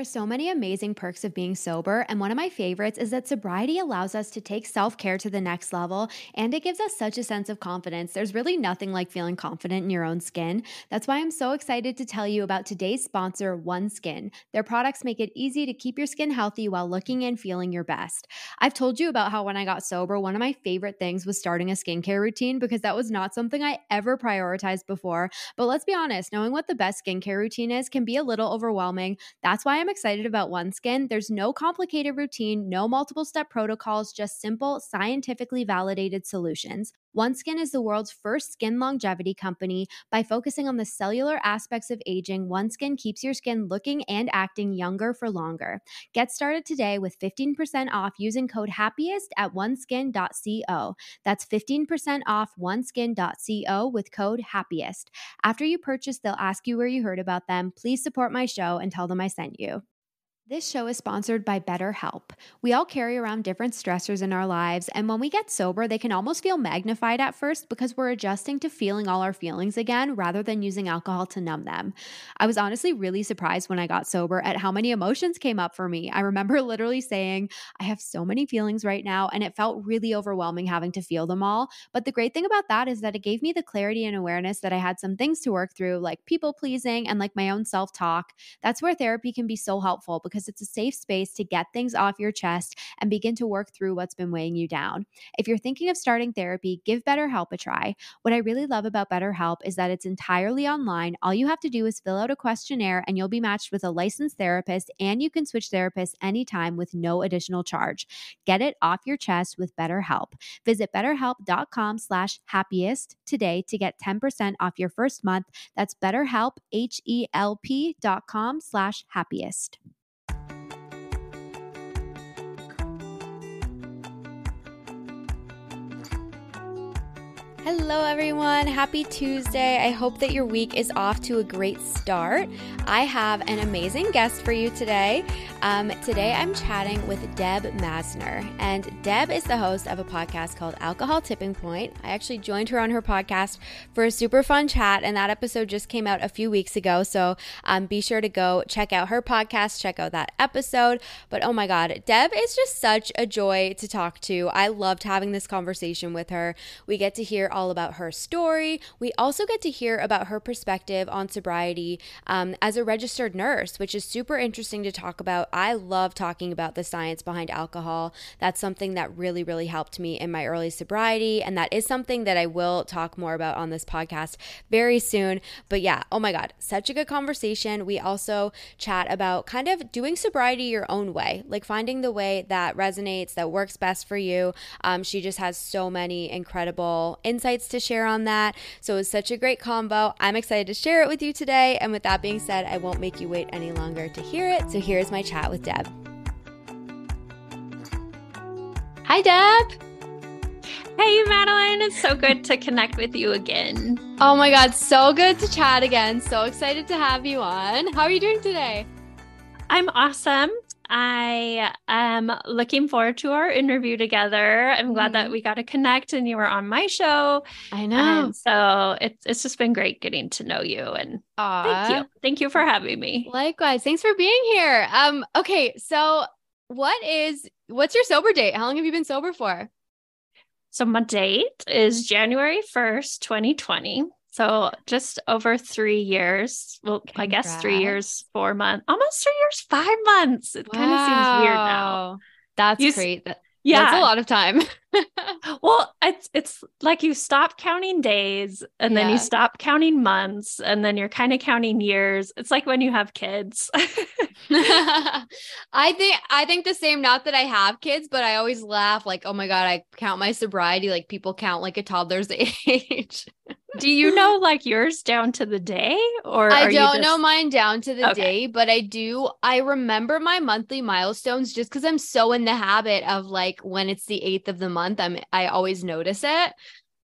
Are so many amazing perks of being sober, and one of my favorites is that sobriety allows us to take self care to the next level and it gives us such a sense of confidence. There's really nothing like feeling confident in your own skin. That's why I'm so excited to tell you about today's sponsor, OneSkin. Their products make it easy to keep your skin healthy while looking and feeling your best. I've told you about how when I got sober, one of my favorite things was starting a skincare routine because that was not something I ever prioritized before. But let's be honest, knowing what the best skincare routine is can be a little overwhelming. That's why I'm excited about OneSkin. There's no complicated routine, no multiple step protocols, just simple, scientifically validated solutions. OneSkin is the world's first skin longevity company. By focusing on the cellular aspects of aging, OneSkin keeps your skin looking and acting younger for longer. Get started today with 15% off using code HAPPIEST at oneskin.co. That's 15% off oneskin.co with code HAPPIEST. After you purchase, they'll ask you where you heard about them. Please support my show and tell them I sent you. This show is sponsored by BetterHelp. We all carry around different stressors in our lives, and when we get sober, they can almost feel magnified at first because we're adjusting to feeling all our feelings again rather than using alcohol to numb them. I was honestly really surprised when I got sober at how many emotions came up for me. I remember literally saying, I have so many feelings right now, and it felt really overwhelming having to feel them all. But the great thing about that is that it gave me the clarity and awareness that I had some things to work through, like people pleasing and like my own self talk. That's where therapy can be so helpful because because it's a safe space to get things off your chest and begin to work through what's been weighing you down. If you're thinking of starting therapy, give BetterHelp a try. What I really love about BetterHelp is that it's entirely online. All you have to do is fill out a questionnaire and you'll be matched with a licensed therapist and you can switch therapists anytime with no additional charge. Get it off your chest with BetterHelp. Visit betterhelp.com slash happiest today to get 10% off your first month. That's betterhelp, H-E-L-P dot com slash happiest. Hello, everyone. Happy Tuesday. I hope that your week is off to a great start. I have an amazing guest for you today. Um, today, I'm chatting with Deb Masner, and Deb is the host of a podcast called Alcohol Tipping Point. I actually joined her on her podcast for a super fun chat, and that episode just came out a few weeks ago. So um, be sure to go check out her podcast, check out that episode. But oh my God, Deb is just such a joy to talk to. I loved having this conversation with her. We get to hear all about her story. We also get to hear about her perspective on sobriety um, as a registered nurse, which is super interesting to talk about. I love talking about the science behind alcohol. That's something that really, really helped me in my early sobriety. And that is something that I will talk more about on this podcast very soon. But yeah, oh my God, such a good conversation. We also chat about kind of doing sobriety your own way, like finding the way that resonates, that works best for you. Um, she just has so many incredible insights insights to share on that. So it was such a great combo. I'm excited to share it with you today. And with that being said, I won't make you wait any longer to hear it. So here's my chat with Deb. Hi, Deb. Hey, Madeline. It's so good to connect with you again. Oh my God, so good to chat again. So excited to have you on. How are you doing today? I'm awesome. I am looking forward to our interview together. I'm glad mm-hmm. that we got to connect and you were on my show. I know. And so it's it's just been great getting to know you and Aww. thank you. Thank you for having me. Likewise. Thanks for being here. Um okay, so what is what's your sober date? How long have you been sober for? So my date is January 1st, 2020. So just over three years. Well, Congrats. I guess three years, four months, almost three years, five months. It wow. kind of seems weird now. That's you, great. yeah, that's a lot of time. well, it's it's like you stop counting days and then you stop counting months and then you're kind of counting years. It's like when you have kids. I think I think the same. Not that I have kids, but I always laugh like, oh my god, I count my sobriety like people count like a toddler's age. Do you know like yours down to the day or I don't just... know mine down to the okay. day, but I do I remember my monthly milestones just cuz I'm so in the habit of like when it's the 8th of the month, I'm I always notice it.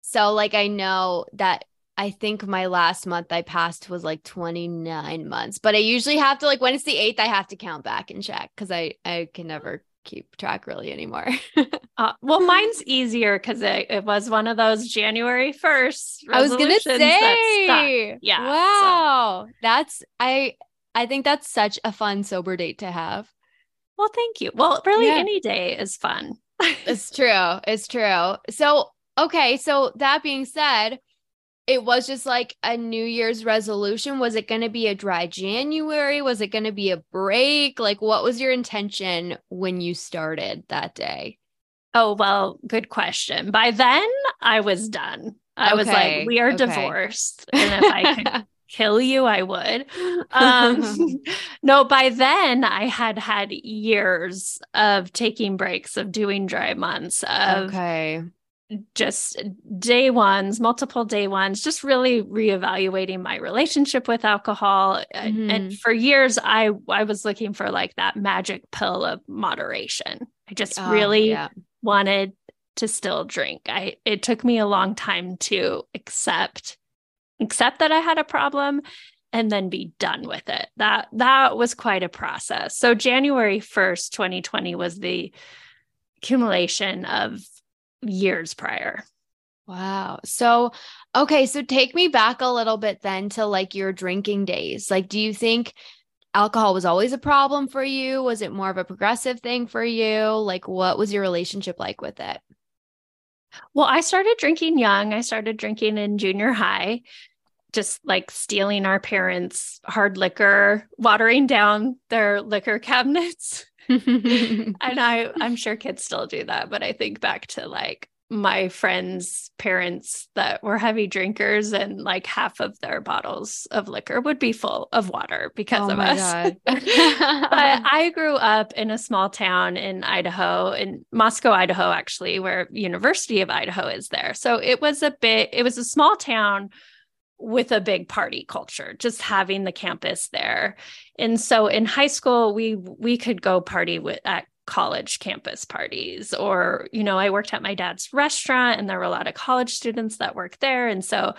So like I know that I think my last month I passed was like 29 months, but I usually have to like when it's the 8th I have to count back and check cuz I I can never keep track really anymore. uh, well, mine's easier because it, it was one of those January 1st. I was going to say, yeah. Wow. So. That's, I, I think that's such a fun sober date to have. Well, thank you. Well, really, yeah. any day is fun. it's true. It's true. So, okay. So, that being said, it was just like a New Year's resolution. Was it going to be a dry January? Was it going to be a break? Like, what was your intention when you started that day? Oh, well, good question. By then, I was done. I okay. was like, we are okay. divorced. And if I could kill you, I would. Um, no, by then I had had years of taking breaks, of doing dry months, of okay. Just day ones, multiple day ones, just really reevaluating my relationship with alcohol. Mm-hmm. And for years, I I was looking for like that magic pill of moderation. I just oh, really yeah. wanted to still drink. I it took me a long time to accept accept that I had a problem and then be done with it. That that was quite a process. So January 1st, 2020 was the accumulation of years prior. Wow. So okay, so take me back a little bit then to like your drinking days. Like do you think alcohol was always a problem for you? Was it more of a progressive thing for you? Like what was your relationship like with it? Well, I started drinking young. I started drinking in junior high, just like stealing our parents' hard liquor, watering down their liquor cabinets. and I I'm sure kids still do that, but I think back to like my friends' parents that were heavy drinkers, and like half of their bottles of liquor would be full of water because oh of us. but I grew up in a small town in Idaho, in Moscow, Idaho, actually, where University of Idaho is there. So it was a bit, it was a small town with a big party culture just having the campus there. And so in high school we we could go party with at college campus parties or you know i worked at my dad's restaurant and there were a lot of college students that worked there. And so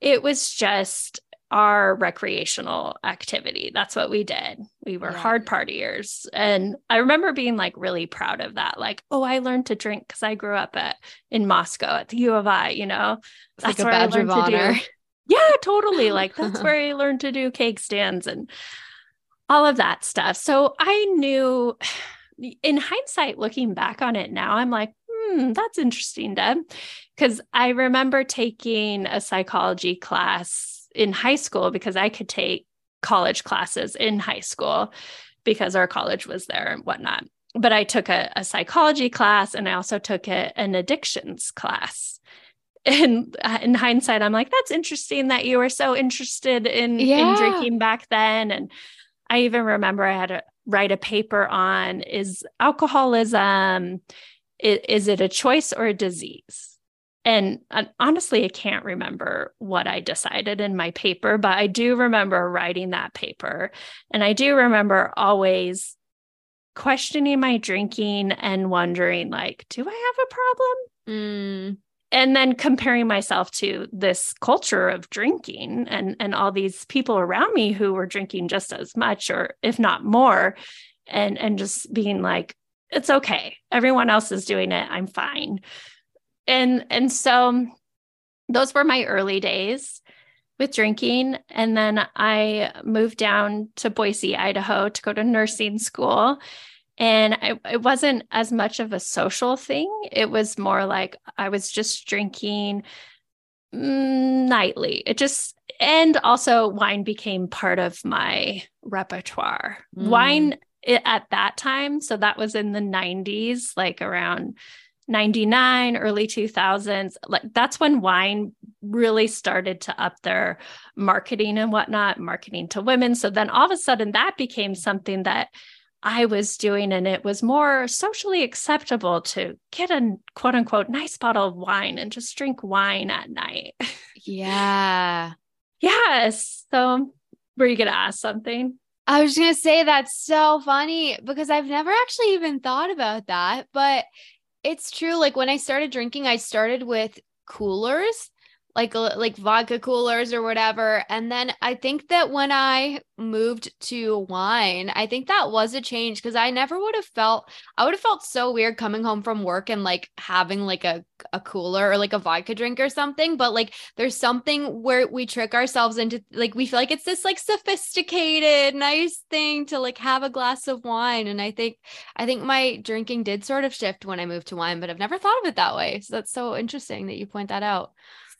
it was just our recreational activity. That's what we did. We were yeah. hard partiers. And i remember being like really proud of that. Like oh i learned to drink because i grew up at in moscow at the u of i you know? It's that's like where i learned to do yeah totally like that's where i learned to do cake stands and all of that stuff so i knew in hindsight, looking back on it now, I'm like, hmm, that's interesting, Deb. Because I remember taking a psychology class in high school because I could take college classes in high school because our college was there and whatnot. But I took a, a psychology class and I also took a, an addictions class. And uh, in hindsight, I'm like, that's interesting that you were so interested in, yeah. in drinking back then. And I even remember I had to write a paper on is alcoholism is, is it a choice or a disease and uh, honestly i can't remember what i decided in my paper but i do remember writing that paper and i do remember always questioning my drinking and wondering like do i have a problem mm and then comparing myself to this culture of drinking and and all these people around me who were drinking just as much or if not more and and just being like it's okay. Everyone else is doing it. I'm fine. And and so those were my early days with drinking. And then i moved down to boise idaho to go to nursing school and I, it wasn't as much of a social thing. It was more like I was just drinking nightly. It just, and also wine became part of my repertoire. Mm. Wine at that time, so that was in the 90s, like around 99 early 2000s like that's when wine really started to up their marketing and whatnot marketing to women so then all of a sudden that became something that I was doing, and it was more socially acceptable to get a quote unquote nice bottle of wine and just drink wine at night. Yeah. yes. So, were you going to ask something? I was going to say that's so funny because I've never actually even thought about that. But it's true. Like when I started drinking, I started with coolers like uh, like vodka coolers or whatever. And then I think that when I moved to wine, I think that was a change because I never would have felt I would have felt so weird coming home from work and like having like a a cooler or like a vodka drink or something. But like there's something where we trick ourselves into like we feel like it's this like sophisticated, nice thing to like have a glass of wine. And I think I think my drinking did sort of shift when I moved to wine, but I've never thought of it that way. So that's so interesting that you point that out.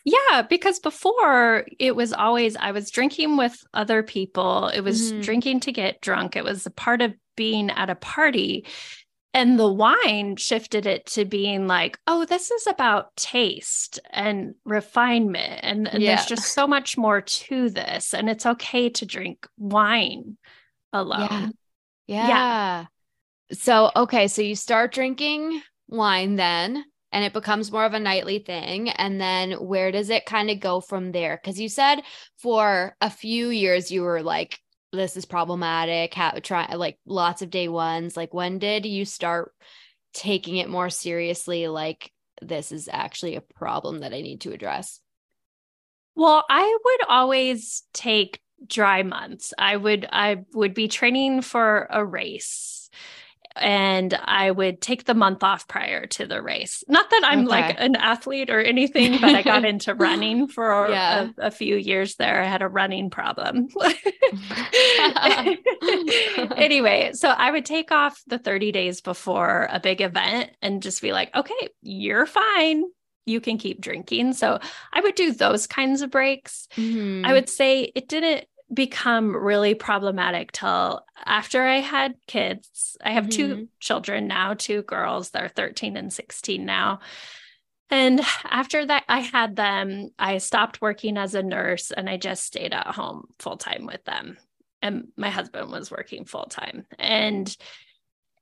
Yeah, because before it was always I was drinking with other people. It was mm-hmm. drinking to get drunk. It was a part of being at a party. And the wine shifted it to being like, oh, this is about taste and refinement. And, and yeah. there's just so much more to this. And it's okay to drink wine alone. Yeah. yeah. yeah. So, okay. So you start drinking wine then and it becomes more of a nightly thing and then where does it kind of go from there? Because you said for a few years you were like this is problematic how try like lots of day ones like when did you start taking it more seriously like this is actually a problem that i need to address well i would always take dry months. I would i would be training for a race and I would take the month off prior to the race. Not that I'm okay. like an athlete or anything, but I got into running for yeah. a, a, few years there. I had a running problem. anyway, so I would take off the 30 days before a big event and just be like, okay, you're fine. You can keep drinking. So I would do those kinds of breaks. Mm-hmm. I would say it didn't become really problematic till after I had kids. I have mm-hmm. two children now, two girls. They're 13 and 16 now. And after that, I had them, I stopped working as a nurse and I just stayed at home full time with them. And my husband was working full time. And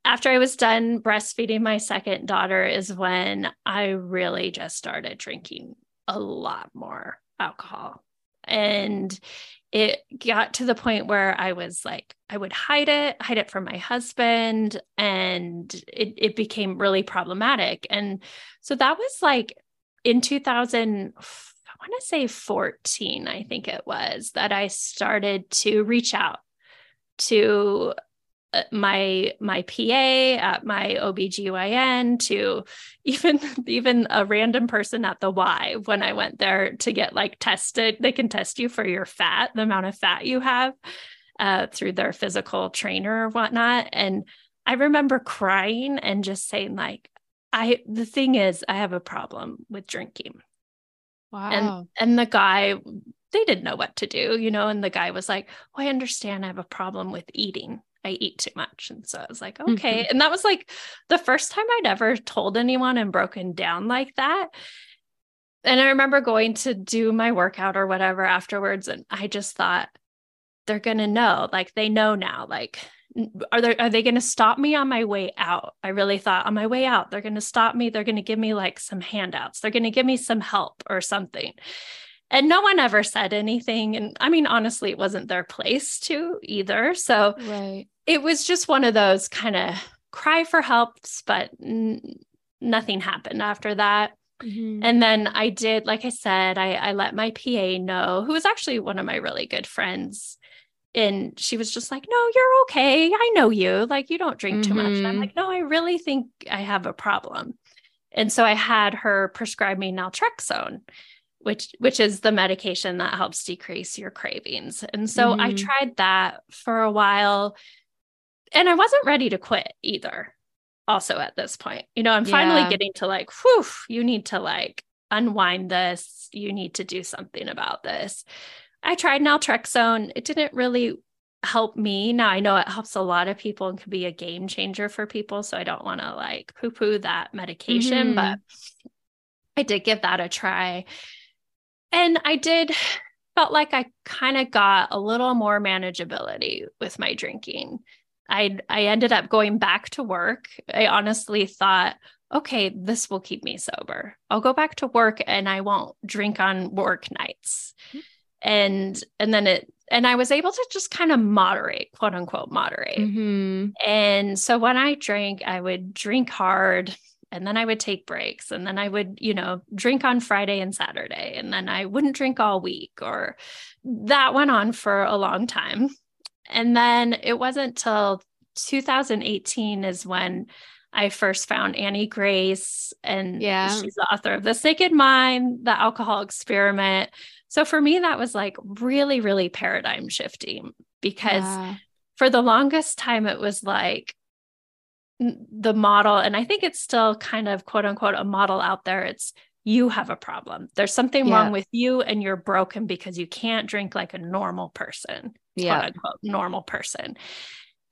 after I was done breastfeeding my second daughter, is when I really just started drinking a lot more alcohol. And it got to the point where I was like, I would hide it, hide it from my husband, and it, it became really problematic. And so that was like in 2000, I want to say 14, I think it was, that I started to reach out to my my PA at my OBGYN to even even a random person at the Y when I went there to get like tested. They can test you for your fat the amount of fat you have uh, through their physical trainer or whatnot. And I remember crying and just saying like I the thing is I have a problem with drinking. Wow. and and the guy they didn't know what to do you know and the guy was like oh, I understand. I have a problem with eating I eat too much. And so I was like, okay. Mm-hmm. And that was like the first time I'd ever told anyone and broken down like that. And I remember going to do my workout or whatever afterwards. And I just thought, they're going to know, like they know now, like, are they are they going to stop me on my way out i really thought on my way out they're going to stop me they're going to give me like some handouts they're going to give me some help or something and no one ever said anything and i mean honestly it wasn't their place to either so right it was just one of those kind of cry for helps, but n- nothing happened after that. Mm-hmm. And then I did, like I said, I, I let my PA know, who was actually one of my really good friends. And she was just like, No, you're okay. I know you. Like, you don't drink too mm-hmm. much. And I'm mm-hmm. like, No, I really think I have a problem. And so I had her prescribe me naltrexone, which which is the medication that helps decrease your cravings. And so mm-hmm. I tried that for a while and I wasn't ready to quit either. Also, at this point, you know, I'm finally yeah. getting to like, whew, you need to like unwind this. You need to do something about this. I tried naltrexone. It didn't really help me. Now I know it helps a lot of people and could be a game changer for people. So I don't want to like poo poo that medication, mm-hmm. but I did give that a try. And I did felt like I kind of got a little more manageability with my drinking. I I ended up going back to work. I honestly thought, okay, this will keep me sober. I'll go back to work and I won't drink on work nights. Mm-hmm. And and then it and I was able to just kind of moderate, quote unquote, moderate. Mm-hmm. And so when I drank, I would drink hard and then I would take breaks and then I would, you know, drink on Friday and Saturday and then I wouldn't drink all week or that went on for a long time. And then it wasn't till 2018 is when I first found Annie Grace and yeah. she's the author of The Naked Mind, The Alcohol Experiment. So for me that was like really really paradigm shifting because yeah. for the longest time it was like the model and i think it's still kind of quote unquote a model out there it's you have a problem there's something yeah. wrong with you and you're broken because you can't drink like a normal person yeah. quote unquote normal person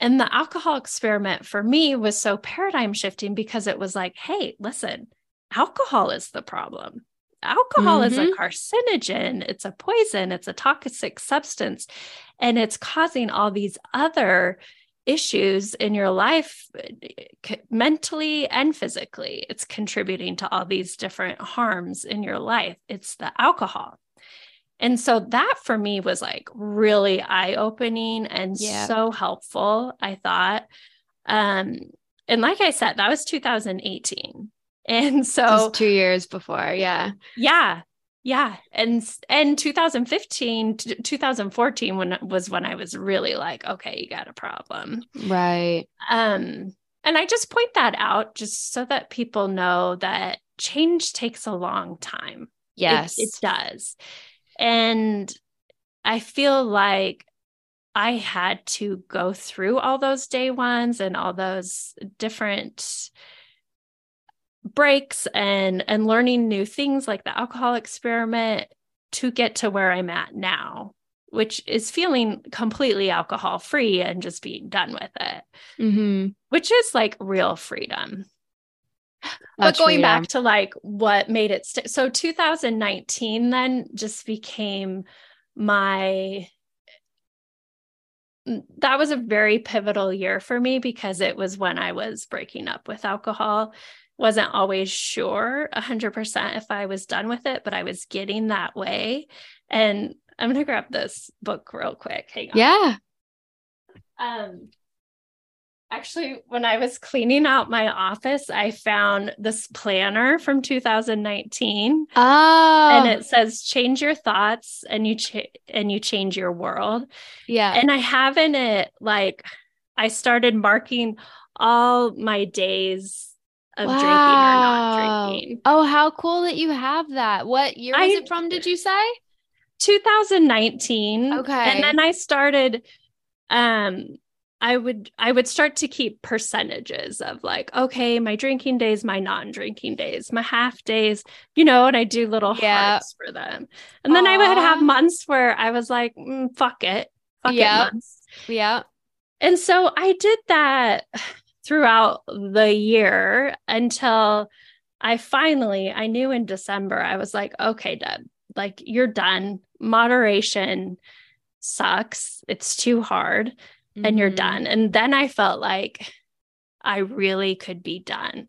and the alcohol experiment for me was so paradigm shifting because it was like hey listen alcohol is the problem alcohol mm-hmm. is a mm-hmm. carcinogen it's a poison it's a toxic substance and it's causing all these other issues in your life mentally and physically it's contributing to all these different harms in your life. It's the alcohol. And so that for me was like really eye opening and yeah. so helpful i thought. Um and like i said that was 2018 and so Just 2 years before yeah. Yeah yeah and and 2015 2014 when was when i was really like okay you got a problem. Right. Um and i just point that out just so that people know that change takes a long time. Yes it, it does. And i feel like i had to go through all those day ones and all those different breaks and and learning new things like the alcohol experiment to get to where I'm at now, which is feeling completely alcohol free and just being done with it, mm-hmm. which is like real freedom. but going back to like what made it st- so 2019 then just became my that was a very pivotal year for me because it was when I was breaking up with alcohol wasn't always sure 100% if I was done with it, but I was getting that way. And I'm going to grab this book real quick. Hang on. Yeah. Um, actually, when I was cleaning out my office, I found this planner from 2019. Oh. And it says change your thoughts and you ch- and you change your world. Yeah. And I have in it like I started marking all my days of wow. drinking or not drinking. Oh, how cool that you have that. What year was I, it from, did you say? 2019. Okay. And then I started um I would I would start to keep percentages of like, okay, my drinking days, my non-drinking days, my half days, you know, and I do little yeah. hearts for them. And then Aww. I would have months where I was like, mm, fuck it. Fuck yep. it months. Yeah. And so I did that throughout the year until I finally, I knew in December, I was like, okay, Deb, like you're done. Moderation sucks. It's too hard mm-hmm. and you're mm-hmm. done. And then I felt like I really could be done.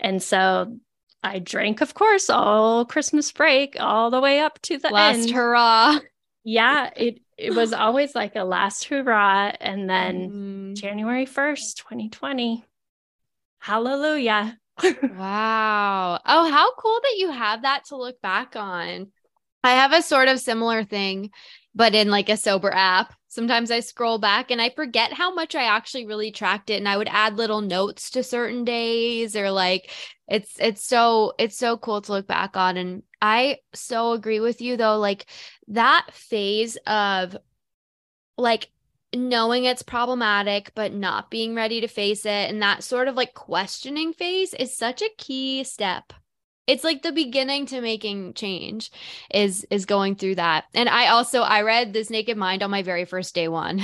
And so I drank, of course, all Christmas break, all the way up to the last end. hurrah. Yeah, it it was always like a last hurrah. And then mm. January 1st, 2020, hallelujah. wow. Oh, how cool that you have that to look back on. I have a sort of similar thing, but in like a sober app. Sometimes I scroll back and I forget how much I actually really tracked it and I would add little notes to certain days or like it's it's so it's so cool to look back on and I so agree with you though like that phase of like knowing it's problematic but not being ready to face it and that sort of like questioning phase is such a key step. It's like the beginning to making change is is going through that. And i also i read this naked mind on my very first day one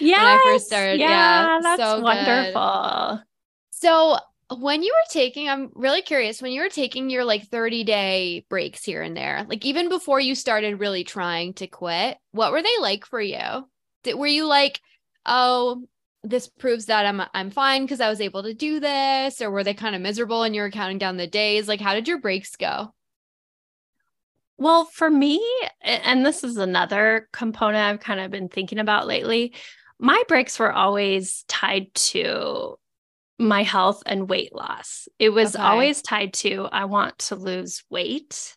yeah when i first started. Yeah, yeah that's so wonderful. Good. so when you were taking i'm really curious when you were taking your like 30 day breaks here and there like even before you started really trying to quit what were they like for you? Did, were you like oh this proves that i'm i'm fine because i was able to do this or were they kind of miserable and you were counting down the days? Like how did your breaks go? Well for me and this is another component i've kind of been thinking about lately my breaks were always tied to my health and weight loss. It was okay. always tied to I want to lose weight.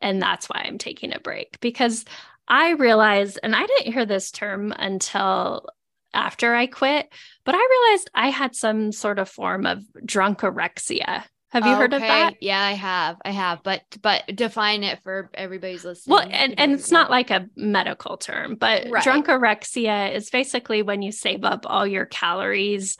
And that's why I'm taking a break because I realized, and I didn't hear this term until after I quit, but I realized I had some sort of form of drunkorexia. Have you okay. heard of that? Yeah, I have. I have. But but define it for everybody's listening. Well, and, and it's not like a medical term, but right. drunkorexia is basically when you save up all your calories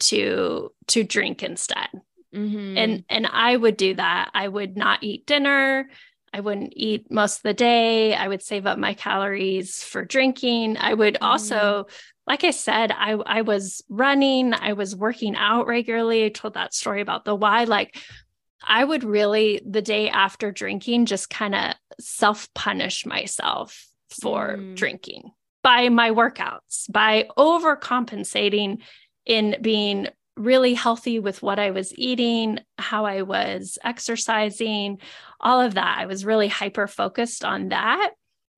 to to drink instead. Mm-hmm. And and I would do that. I would not eat dinner. I wouldn't eat most of the day. I would save up my calories for drinking. I would mm-hmm. also like I said, I I was running, I was working out regularly. I told that story about the Y. Like I would really the day after drinking just kind of self-punish myself for mm. drinking by my workouts, by overcompensating in being really healthy with what I was eating, how I was exercising, all of that. I was really hyper focused on that.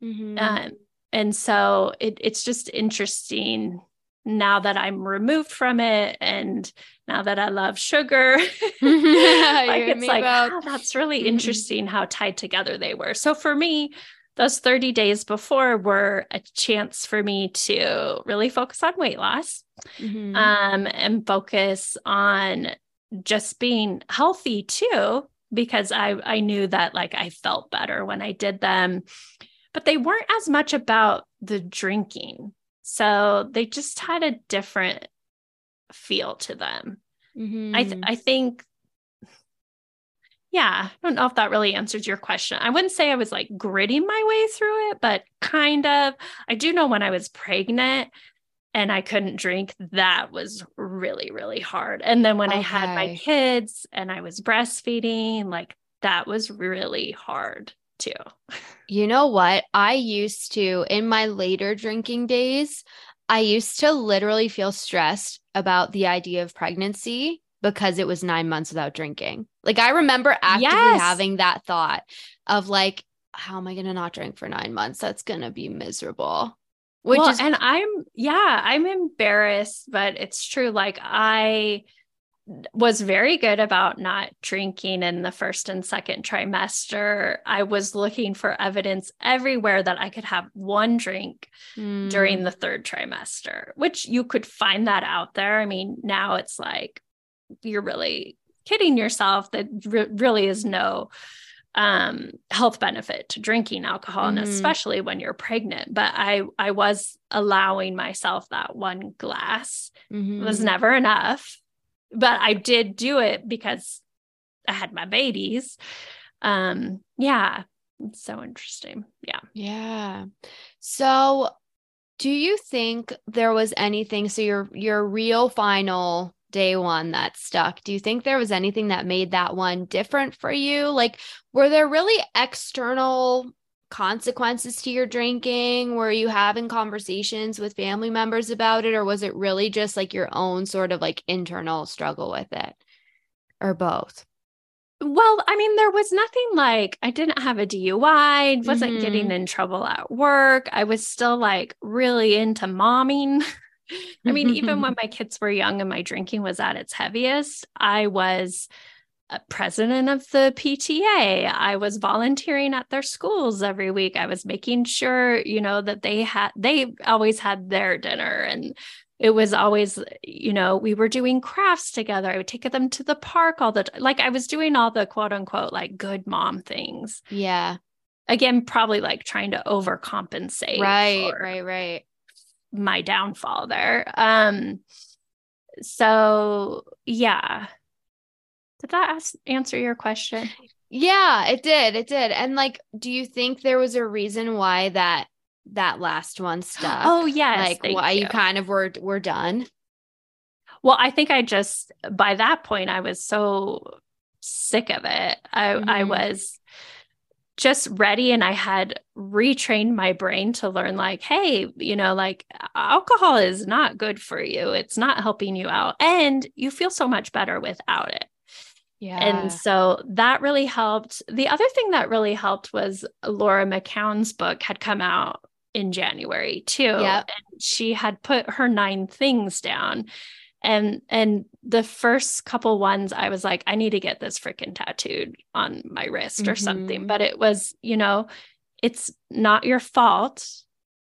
Mm-hmm. Um, and so it, it's just interesting now that I'm removed from it and now that I love sugar. like it's like, oh, that's really mm-hmm. interesting how tied together they were. So for me, those 30 days before were a chance for me to really focus on weight loss mm-hmm. um, and focus on just being healthy too because I I knew that like I felt better when I did them but they weren't as much about the drinking. So they just had a different feel to them. Mm-hmm. I th- I think yeah, I don't know if that really answers your question. I wouldn't say I was like gritting my way through it, but kind of. I do know when I was pregnant and I couldn't drink, that was really, really hard. And then when okay. I had my kids and I was breastfeeding, like that was really hard too. You know what? I used to, in my later drinking days, I used to literally feel stressed about the idea of pregnancy because it was nine months without drinking. Like I remember actively yes. having that thought of like, how am I going to not drink for nine months? That's going to be miserable. Which well, is, and I'm, yeah, I'm embarrassed, but it's true. Like I, was very good about not drinking in the first and second trimester. I was looking for evidence everywhere that I could have one drink mm. during the third trimester, which you could find that out there. I mean, now it's like you're really kidding yourself that re- really is no um, health benefit to drinking alcohol mm-hmm. and especially when you're pregnant but i i was allowing myself that one glass mm-hmm. it was never enough but I did do it because I had my babies. Um, yeah, it's so interesting. Yeah. Yeah. So do you think there was anything so your your real final day one that stuck do you think there was anything that made that one different for you like were there really external consequences to your drinking? Were you having conversations with family members about it, or was it really just like your own sort of like internal struggle with it, or both? Well, I mean, there was nothing like I didn't have a DUI, wasn't mm-hmm. getting in trouble at work. I was still like really into momming. I mean, even when my kids were young and my drinking was at its heaviest, I was president of the PTA. I was volunteering at their schools every week. I was making sure, you know, that they had, they always had their dinner and it was always, you know, we were doing crafts together. I would take them to the park all the time. Like I was doing all the quote unquote like good mom things. Yeah. Again, probably like trying to overcompensate. Right, right, right. My downfall there. Um, so yeah did that ask, answer your question? Yeah, it did. It did. And like, do you think there was a reason why that that last one stuck? Oh, yes. Like why you. you kind of were were done? Well, I think I just by that point I was so sick of it. I mm-hmm. I was just ready and I had retrained my brain to learn like hey, you know, like alcohol is not good for you. It's not helping you out and you feel so much better without it. Yeah. And so that really helped. The other thing that really helped was Laura McKowen's book had come out in January too. Yeah. And she had put her nine things down. And and the first couple ones i was like i need to get this freaking tattooed on my wrist mm-hmm. or something. But it was you know it's not your fault.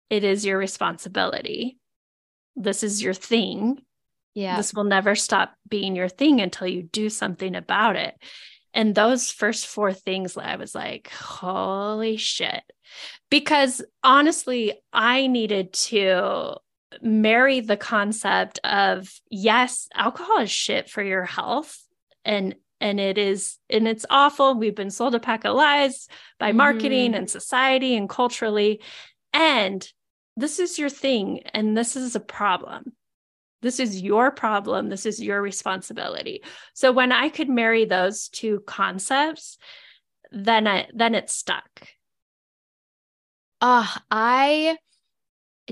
It is your responsibility. This is your thing. Yeah. This will never stop being your thing until you do something about it. And those first four things i was like holy shit. Because honestly i needed to marry the concept of yes, alcohol is shit for your health and and it is and it's awful. We've been sold a pack of lies by marketing mm. and society and culturally and this is your thing and this is a problem. This is your problem. This is your responsibility. So when I could marry those two concepts, then I then it stuck. Ah, uh, I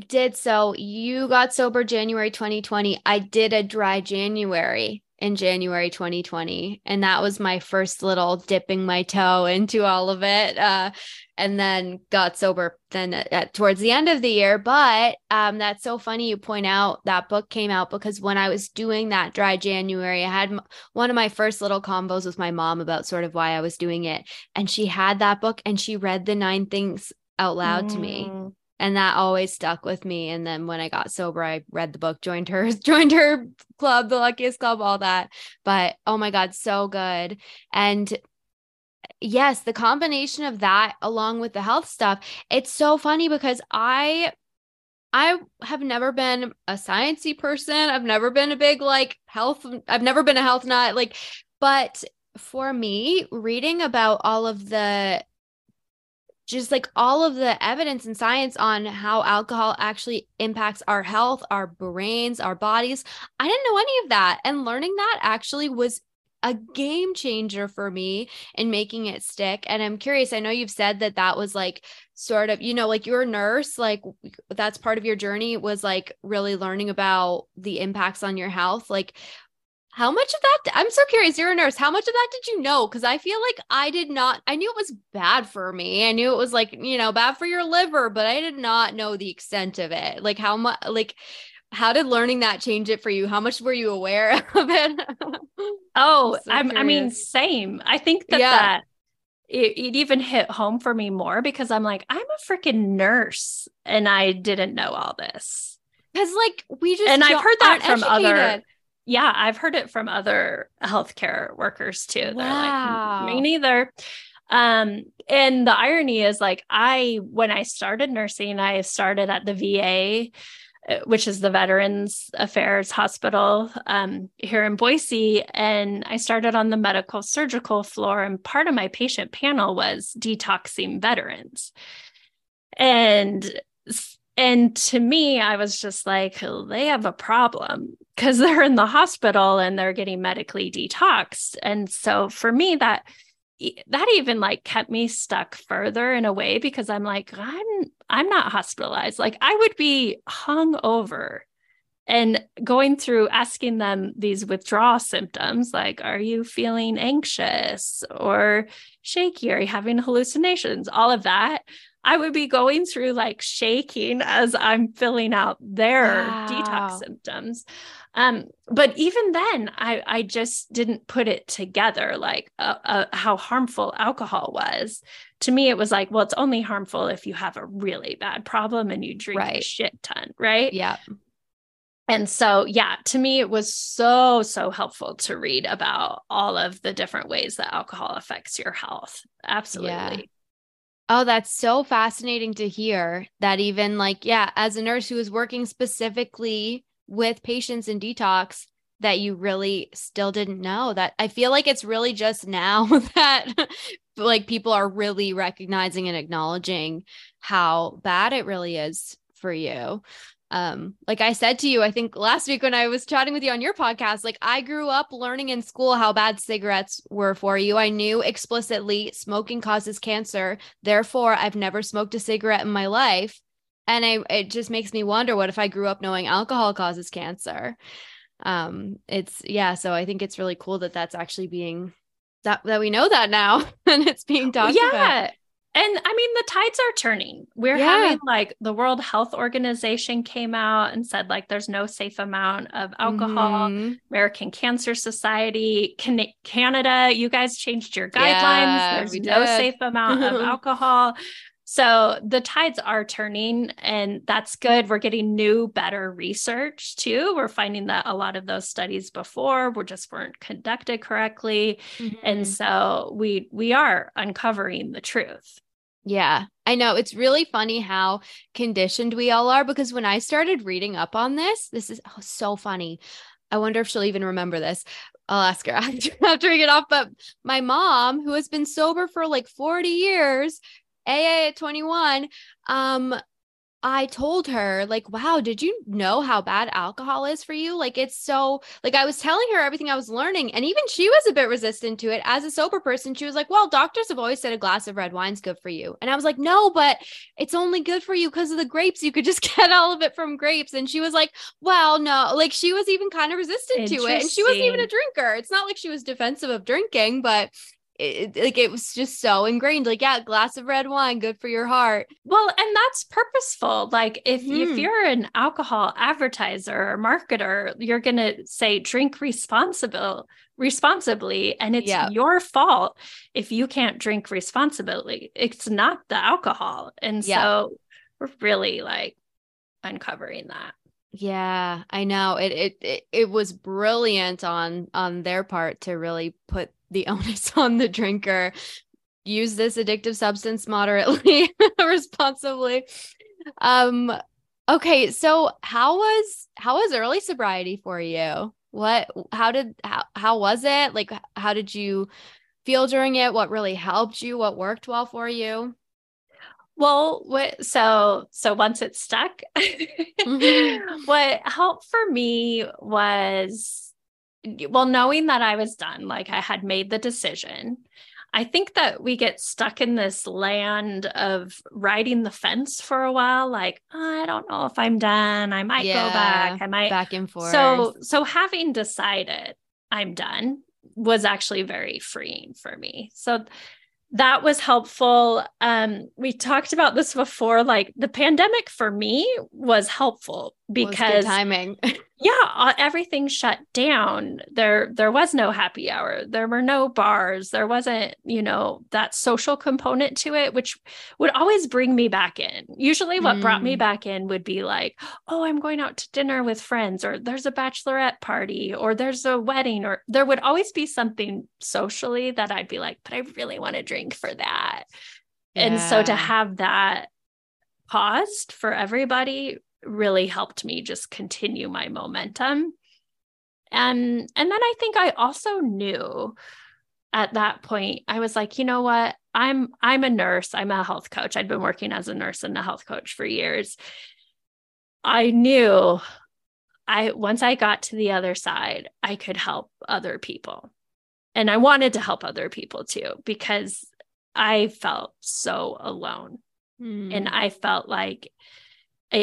did so. You got sober January 2020. I did a dry January in January 2020. And that was my first little dipping my toe into all of it. Uh, and then got sober then at, at, towards the end of the year. But um, that's so funny you point out that book came out because when I was doing that dry January, I had m- one of my first little combos with my mom about sort of why I was doing it. And she had that book and she read the nine things out loud mm. to me mm and that always stuck with me and then when i got sober i read the book joined her joined her club the luckiest club all that but oh my god so good and yes the combination of that along with the health stuff it's so funny because i I have never been a sciencey person. I've never been a big like health. I've never been a health nut. Like, but for me, reading about all of the just like all of the evidence and science on how alcohol actually impacts our health, our brains, our bodies. I didn't know any of that. And learning that actually was a game changer for me in making it stick. And I'm curious, I know you've said that that was like sort of, you know, like your nurse, like that's part of your journey was like really learning about the impacts on your health. Like, how much of that? I'm so curious. You're a nurse. How much of that did you know? Because I feel like I did not. I knew it was bad for me. I knew it was like you know bad for your liver, but I did not know the extent of it. Like how much? Like how did learning that change it for you? How much were you aware of it? oh, so I'm, I mean, same. I think that yeah. that it, it even hit home for me more because I'm like, I'm a freaking nurse and I didn't know all this. Because like we just and I've heard that from educated. other yeah, I've heard it from other healthcare workers too. They're wow. like, me neither. Um, and the irony is like I when I started nursing, I started at the VA, uh, which is the Veterans Affairs Hospital um, here in Boise. And I started on the medical surgical floor, and part of my patient panel was detoxing veterans. And and to me, I was just like, they have a problem because they're in the hospital and they're getting medically detoxed. And so for me, that that even like kept me stuck further in a way because I'm like, I'm I'm not hospitalized. Like I would be hung over and going through asking them these withdrawal symptoms like are you feeling anxious or shaky are you having hallucinations all of that I would be going through like shaking as I'm filling out their wow. detox symptoms. Um, but even then, I, I just didn't put it together like uh, uh, how harmful alcohol was. To me, it was like, well, it's only harmful if you have a really bad problem and you drink right. a shit ton, right? Yeah. And so, yeah, to me, it was so, so helpful to read about all of the different ways that alcohol affects your health. Absolutely. Yeah. Oh, that's so fascinating to hear that even like, yeah, as a nurse who is working specifically with patients in detox, that you really still didn't know that. I feel like it's really just now that like people are really recognizing and acknowledging how bad it really is for you um like i said to you i think last week when i was chatting with you on your podcast like i grew up learning in school how bad cigarettes were for you. I knew explicitly smoking causes cancer. Therefore i've never smoked a cigarette in my life. And I, it just makes me wonder what if i grew up knowing alcohol causes cancer? Um it's yeah so i think it's really cool that that's actually being that that we know that now and it's being talked yeah. about and I mean, the tides are turning. We're yeah. having like the World Health Organization came out and said, like, there's no safe amount of alcohol. Mm-hmm. American Cancer Society, Can- Canada, you guys changed your guidelines. Yeah, there's no safe amount of alcohol. So the tides are turning, and that's good. We're getting new, better research too. We're finding that a lot of those studies before were just weren't conducted correctly, mm-hmm. and so we we are uncovering the truth. Yeah, I know. It's really funny how conditioned we all are because when I started reading up on this, this is oh, so funny. I wonder if she'll even remember this. I'll ask her after we get off. But my mom, who has been sober for like 40 years, AA at 21, um, I told her, like, wow, did you know how bad alcohol is for you? Like, it's so, like, I was telling her everything I was learning. And even she was a bit resistant to it. As a sober person, she was like, well, doctors have always said a glass of red wine's good for you. And I was like, no, but it's only good for you because of the grapes. You could just get all of it from grapes. And she was like, well, no, like, she was even kind of resistant to it. And she wasn't even a drinker. It's not like she was defensive of drinking, but it, like it was just so ingrained like yeah glass of red wine good for your heart. Well and that's purposeful like if mm-hmm. if you're an alcohol advertiser or marketer you're going to say drink responsible responsibly and it's your fault if you can't drink responsibly. It's not the alcohol and so we're really like uncovering that. Yeah i know. It, it it it was brilliant on on their part to really put the onus on the drinker. Use this addictive substance moderately, responsibly. Um, okay, so how was how was early sobriety for you? What how did how how was it? Like how did you feel during it? What really helped you? What worked well for you? Well, what so so once it stuck, mm-hmm. what helped for me was well, knowing that I was done, like I had made the decision, I think that we get stuck in this land of riding the fence for a while. Like, oh, I don't know if I'm done. I might yeah, go back. I might back and forth. So, so having decided I'm done was actually very freeing for me. So that was helpful. Um, we talked about this before. Like the pandemic for me was helpful because was timing. yeah, everything shut down. There, there was no happy hour. There were no bars. There wasn't, you know, that social component to it, which would always bring me back in. Usually, what mm. brought me mm. back in would be like, oh, I'm going out to dinner with friends, or there's a bachelorette party, or there's a wedding, or there would always be something socially that I'd be like, but I really want to drink for that. Yeah. And so to have that paused for everybody really helped me just continue my momentum. And and then I think I also knew at that point I was like, you know what? I'm I'm a nurse, I'm a health coach. I'd been working as a nurse and a health coach for years. I knew I once I got to the other side, I could help other people. And I wanted to help other people too because I felt so alone. Mm. And I felt like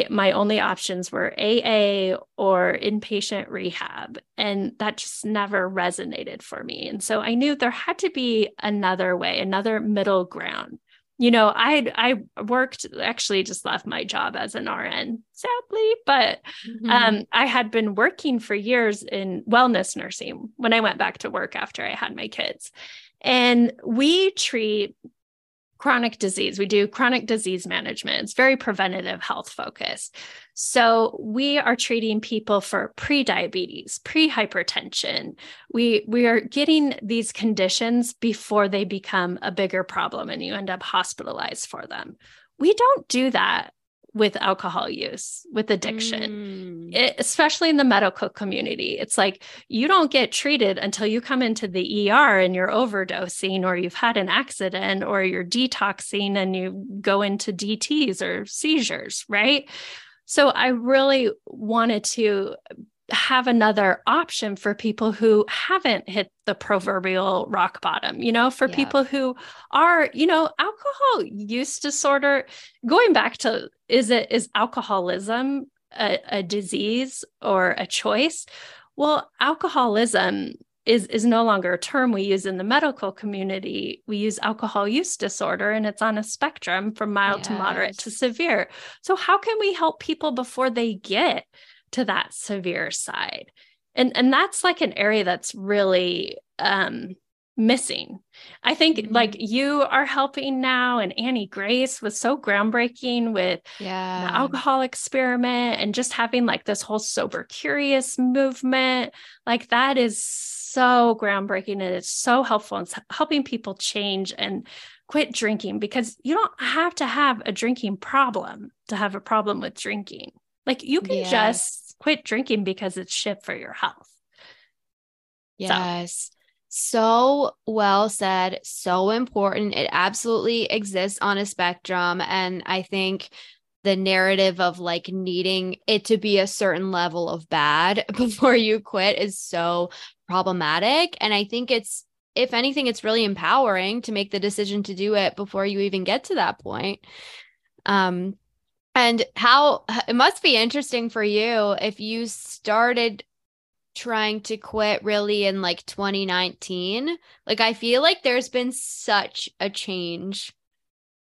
my only options were AA or inpatient rehab. And that just never resonated for me. And so I knew there had to be another way, another middle ground. You know, I I worked actually just left my job as an RN, sadly, but mm-hmm. um, I had been working for years in wellness nursing when I went back to work after I had my kids. And we treat chronic disease. We do chronic disease management. It's very preventative health focused. So we are treating people for pre-diabetes, pre-hypertension. We we are getting these conditions before they become a bigger problem and you end up hospitalized for them. We don't do that with alcohol use, with addiction, mm. it, especially in the medical community. It's like you don't get treated until you come into the ER and you're overdosing, or you've had an accident, or you're detoxing and you go into DTs or seizures, right? So I really wanted to have another option for people who haven't hit the proverbial rock bottom, you know, for yeah. people who are, you know, alcohol use disorder, going back to is it is alcoholism a, a disease or a choice? Well, alcoholism is is no longer a term we use in the medical community we use alcohol use disorder and it's on a spectrum from mild yes. to moderate to severe so how can we help people before they get to that severe side and and that's like an area that's really um missing. I think mm-hmm. like you are helping now, and Annie Grace was so groundbreaking with yeah. the alcohol experiment and just having like this whole sober curious movement. Like that is so groundbreaking and it's so helpful in helping people change and quit drinking because you don't have to have a drinking problem to have a problem with drinking. Like you can yes. just quit drinking because it's shit for your health. Yes. So so well said, so important. It absolutely exists on a spectrum. And I think the narrative of like needing it to be a certain level of bad before you quit is so problematic. And I think it's, if anything, it's really empowering to make the decision to do it before you even get to that point. Um, and how it must be interesting for you if you started trying to quit really in like 2019 like i feel like there's been such a change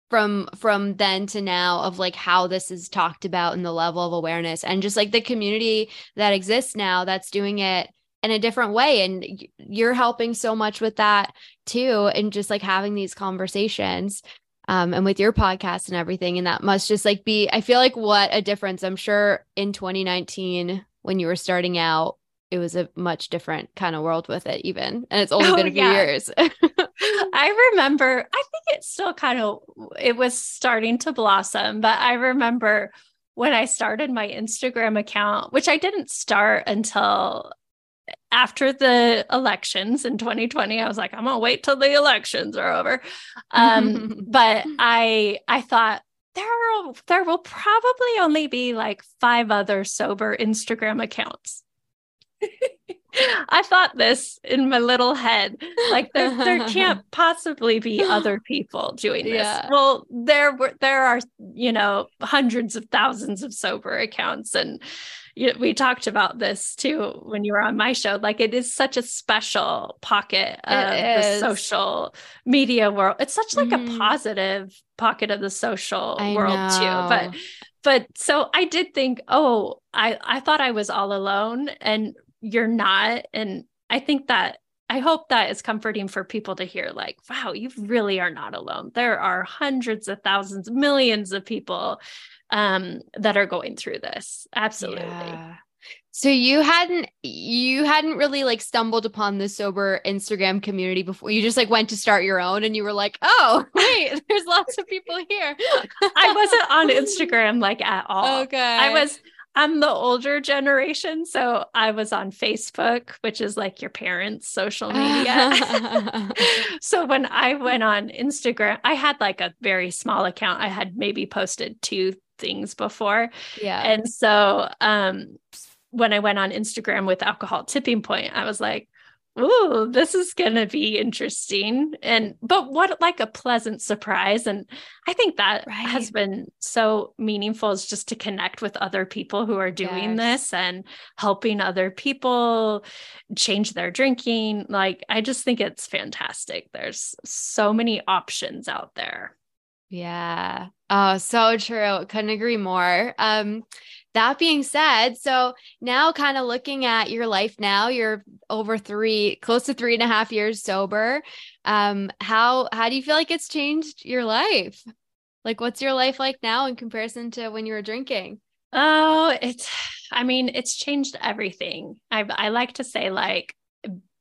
from from then to now of like how this is talked about and the level of awareness and just like the community that exists now that's doing it in a different way. And you're helping so much with that too and just like having these conversations um, and with your podcast and everything and that must just like be i feel like what a difference i'm sure in 2019 when you were starting out it was a much different kind of world with it even and it's only oh, been a few yeah. years i remember i think it still kind of it was starting to blossom but i remember when i started my instagram account which i didn't start until after the elections in 2020 i was like i'm gonna wait till the elections are over. Um, but i i thought there there will probably only be like five other sober instagram accounts I thought this in my little head. Like there, there can't possibly be other people doing this. Yeah. Well, there were there are, you know, hundreds of thousands of sober accounts. And you we talked about this too when you were on my show. Like it is such a special pocket of the social media world. It's such like mm. a positive pocket of the social I world know. too. But but so I did think, oh, I I thought I was all alone, and you're not. And I think that I hope that is comforting for people to hear like, wow, you really are not alone. There are hundreds of thousands, millions of people um, that are going through this. Absolutely. Yeah. So you hadn't you hadn't really like stumbled upon the sober Instagram community before. You just like went to start your own and you were like, "Oh, wait, there's lots of people here." I wasn't on Instagram like at all. Okay. I was I'm the older generation. So I was on Facebook, which is like your parents' social media. so when I went on Instagram, I had like a very small account. I had maybe posted two things before. Yeah. And so um when I went on Instagram with alcohol tipping point, I was like, ooh, this is going to be interesting. And, but what like a pleasant surprise. And I think that right. has been so meaningful is just to connect with other people who are doing yes. this and helping other people change their drinking. Like, I just think it's fantastic. There's so many options out there. Yeah. Oh, so true. Couldn't agree more. Um, that being said, so now kind of looking at your life now, you're over three, close to three and a half years sober. Um, how how do you feel like it's changed your life? Like what's your life like now in comparison to when you were drinking? Oh, it's I mean, it's changed everything. I I like to say like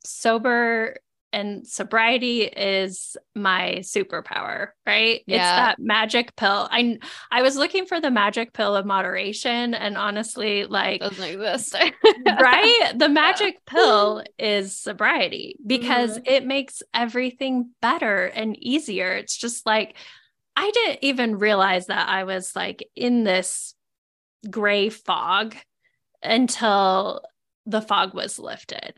sober and sobriety is my superpower, right? Yeah. It's that magic pill. I I was looking for the magic pill of moderation and honestly like doesn't exist. right? The magic yeah. pill is sobriety because mm-hmm. it makes everything better and easier. It's just like I didn't even realize that I was like in this gray fog until the fog was lifted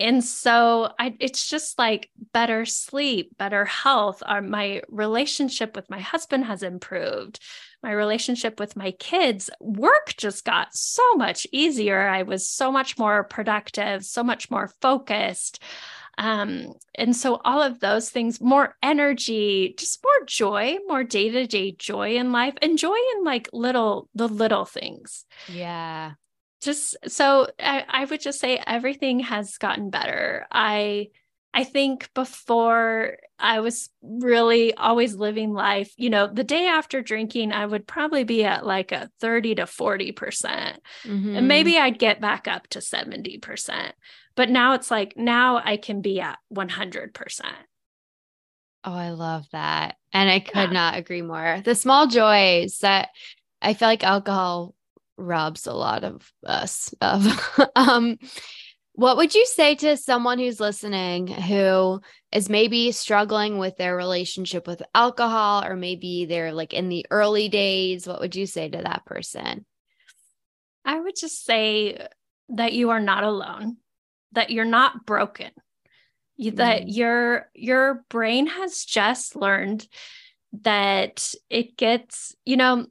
and so I, it's just like better sleep better health Our, my relationship with my husband has improved my relationship with my kids, work just got so much easier. I was so much more productive, so much more focused. Um, and so all of those things, more energy, just more joy, more day-to-day joy in life, and joy in like little, the little things. Yeah. Just so I, I would just say everything has gotten better. I I think before I was really always living life, you know, the day after drinking, I would probably be at like a 30 to 40%. percent mm hmm And maybe I'd get back up to 70%. But now it's like, now I can be at 100%. Oh, I love that. And I could yeah. not agree more. The small joys that I feel like alcohol robs a lot of us of. um, what would you say to someone who's listening who is maybe struggling with their relationship with alcohol or maybe they're like in the early days? What would you say to that person? I would just say that you are not alone, that you're not broken. Mm. That your your brain has just learned that it gets, you know,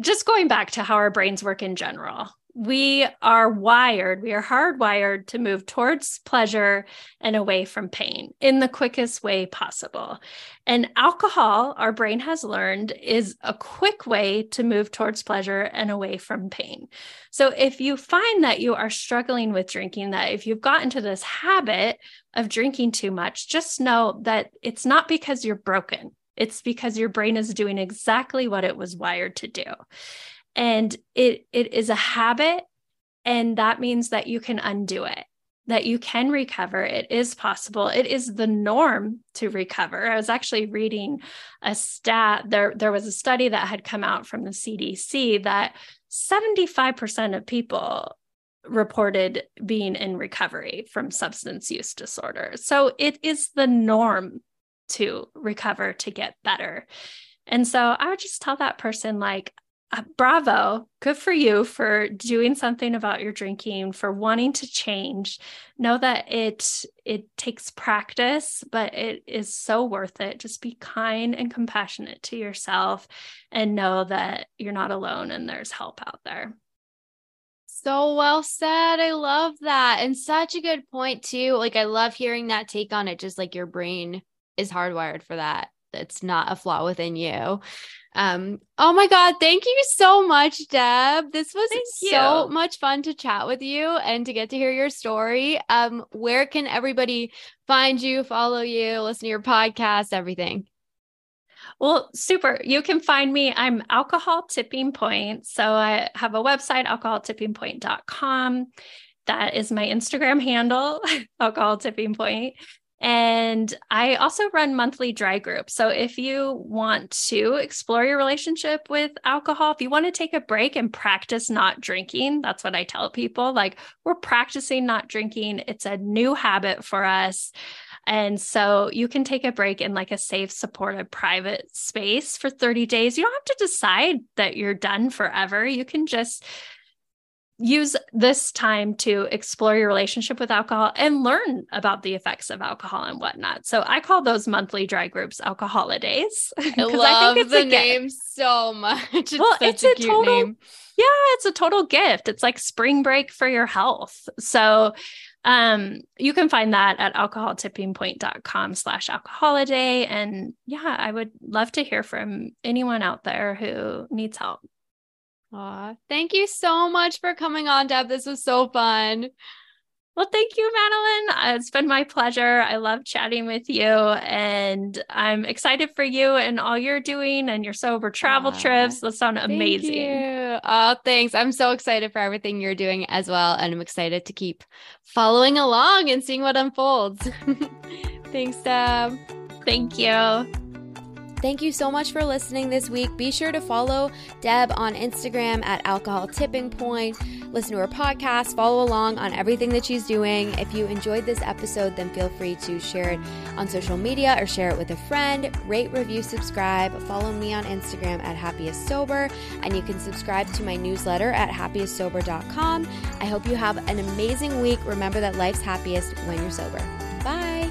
just going back to how our brains work in general we are wired, we are hardwired to move towards pleasure and away from pain in the quickest way possible. And alcohol, our brain has learned, is a quick way to move towards pleasure and away from pain. So if you find that you are struggling with drinking, that if you've gotten to this habit of drinking too much, just know that it's not because you're broken. It's because your brain is doing exactly what it was wired to do. And it it is a habit and that means that you can undo it that you can recover. It is possible. It is the norm to recover. I was actually reading a stat there there was a study that had come out from the cdc that 75% of people reported being in recovery from substance use disorder. So it is the norm to recover to get better and so i would just tell that person like uh, bravo good for you for doing something about your drinking for wanting to change know that it it takes practice but it is so worth it just be kind and compassionate to yourself and know that you're not alone and there's help out there so well said. I love that. And such a good point, too. Like, I love hearing that take on it, just like your brain is hardwired for that. It's not a flaw within you. Um, oh my God, thank you so much, Deb. This was so much fun to chat with you and to get to hear your story. Um, where can everybody find you, follow you, listen to your podcast, everything? Well, super. You can find me. I'm Alcohol Tipping Point. So I have a website, alcoholtippingpoint.com. That is my Instagram handle, Alcohol Tipping Point. And I also run monthly dry groups. So if you want to explore your relationship with alcohol, if you want to take a break and practice not drinking, that's what I tell people. Like we're practicing not drinking, it's a new habit for us. And so you can take a break in like a safe, supportive, private space for 30 days. You don't have to decide that you're done forever. You can just use this time to explore your relationship with alcohol and learn about the effects of alcohol and whatnot. So I call those monthly dry groups alcoholidays. I love I think the name so much. It's well, it's a, a total, name. Yeah, it's a total gift. It's like spring break for your health. So um, you can find that at alcoholtippingpoint.com slash alcoholiday. And yeah, I would love to hear from anyone out there who needs help. Aw, thank you so much for coming on, Deb. This was so fun. Well, thank you, Madeline. Uh, it's been my pleasure. I love chatting with you, and I'm excited for you and all you're doing and your sober travel trips. That sound amazing. You. Oh, thanks. I'm so excited for everything you're doing as well, and I'm excited to keep following along and seeing what unfolds. thanks, Deb. Thank you. Thank you so much for listening this week. Be sure to follow Deb on Instagram at Alcohol Tipping Point. Listen to her podcast, follow along on everything that she's doing. If you enjoyed this episode, then feel free to share it on social media or share it with a friend. Rate, review, subscribe. Follow me on Instagram at Happiest Sober, and you can subscribe to my newsletter at happiestsober.com. I hope you have an amazing week. Remember that life's happiest when you're sober. Bye.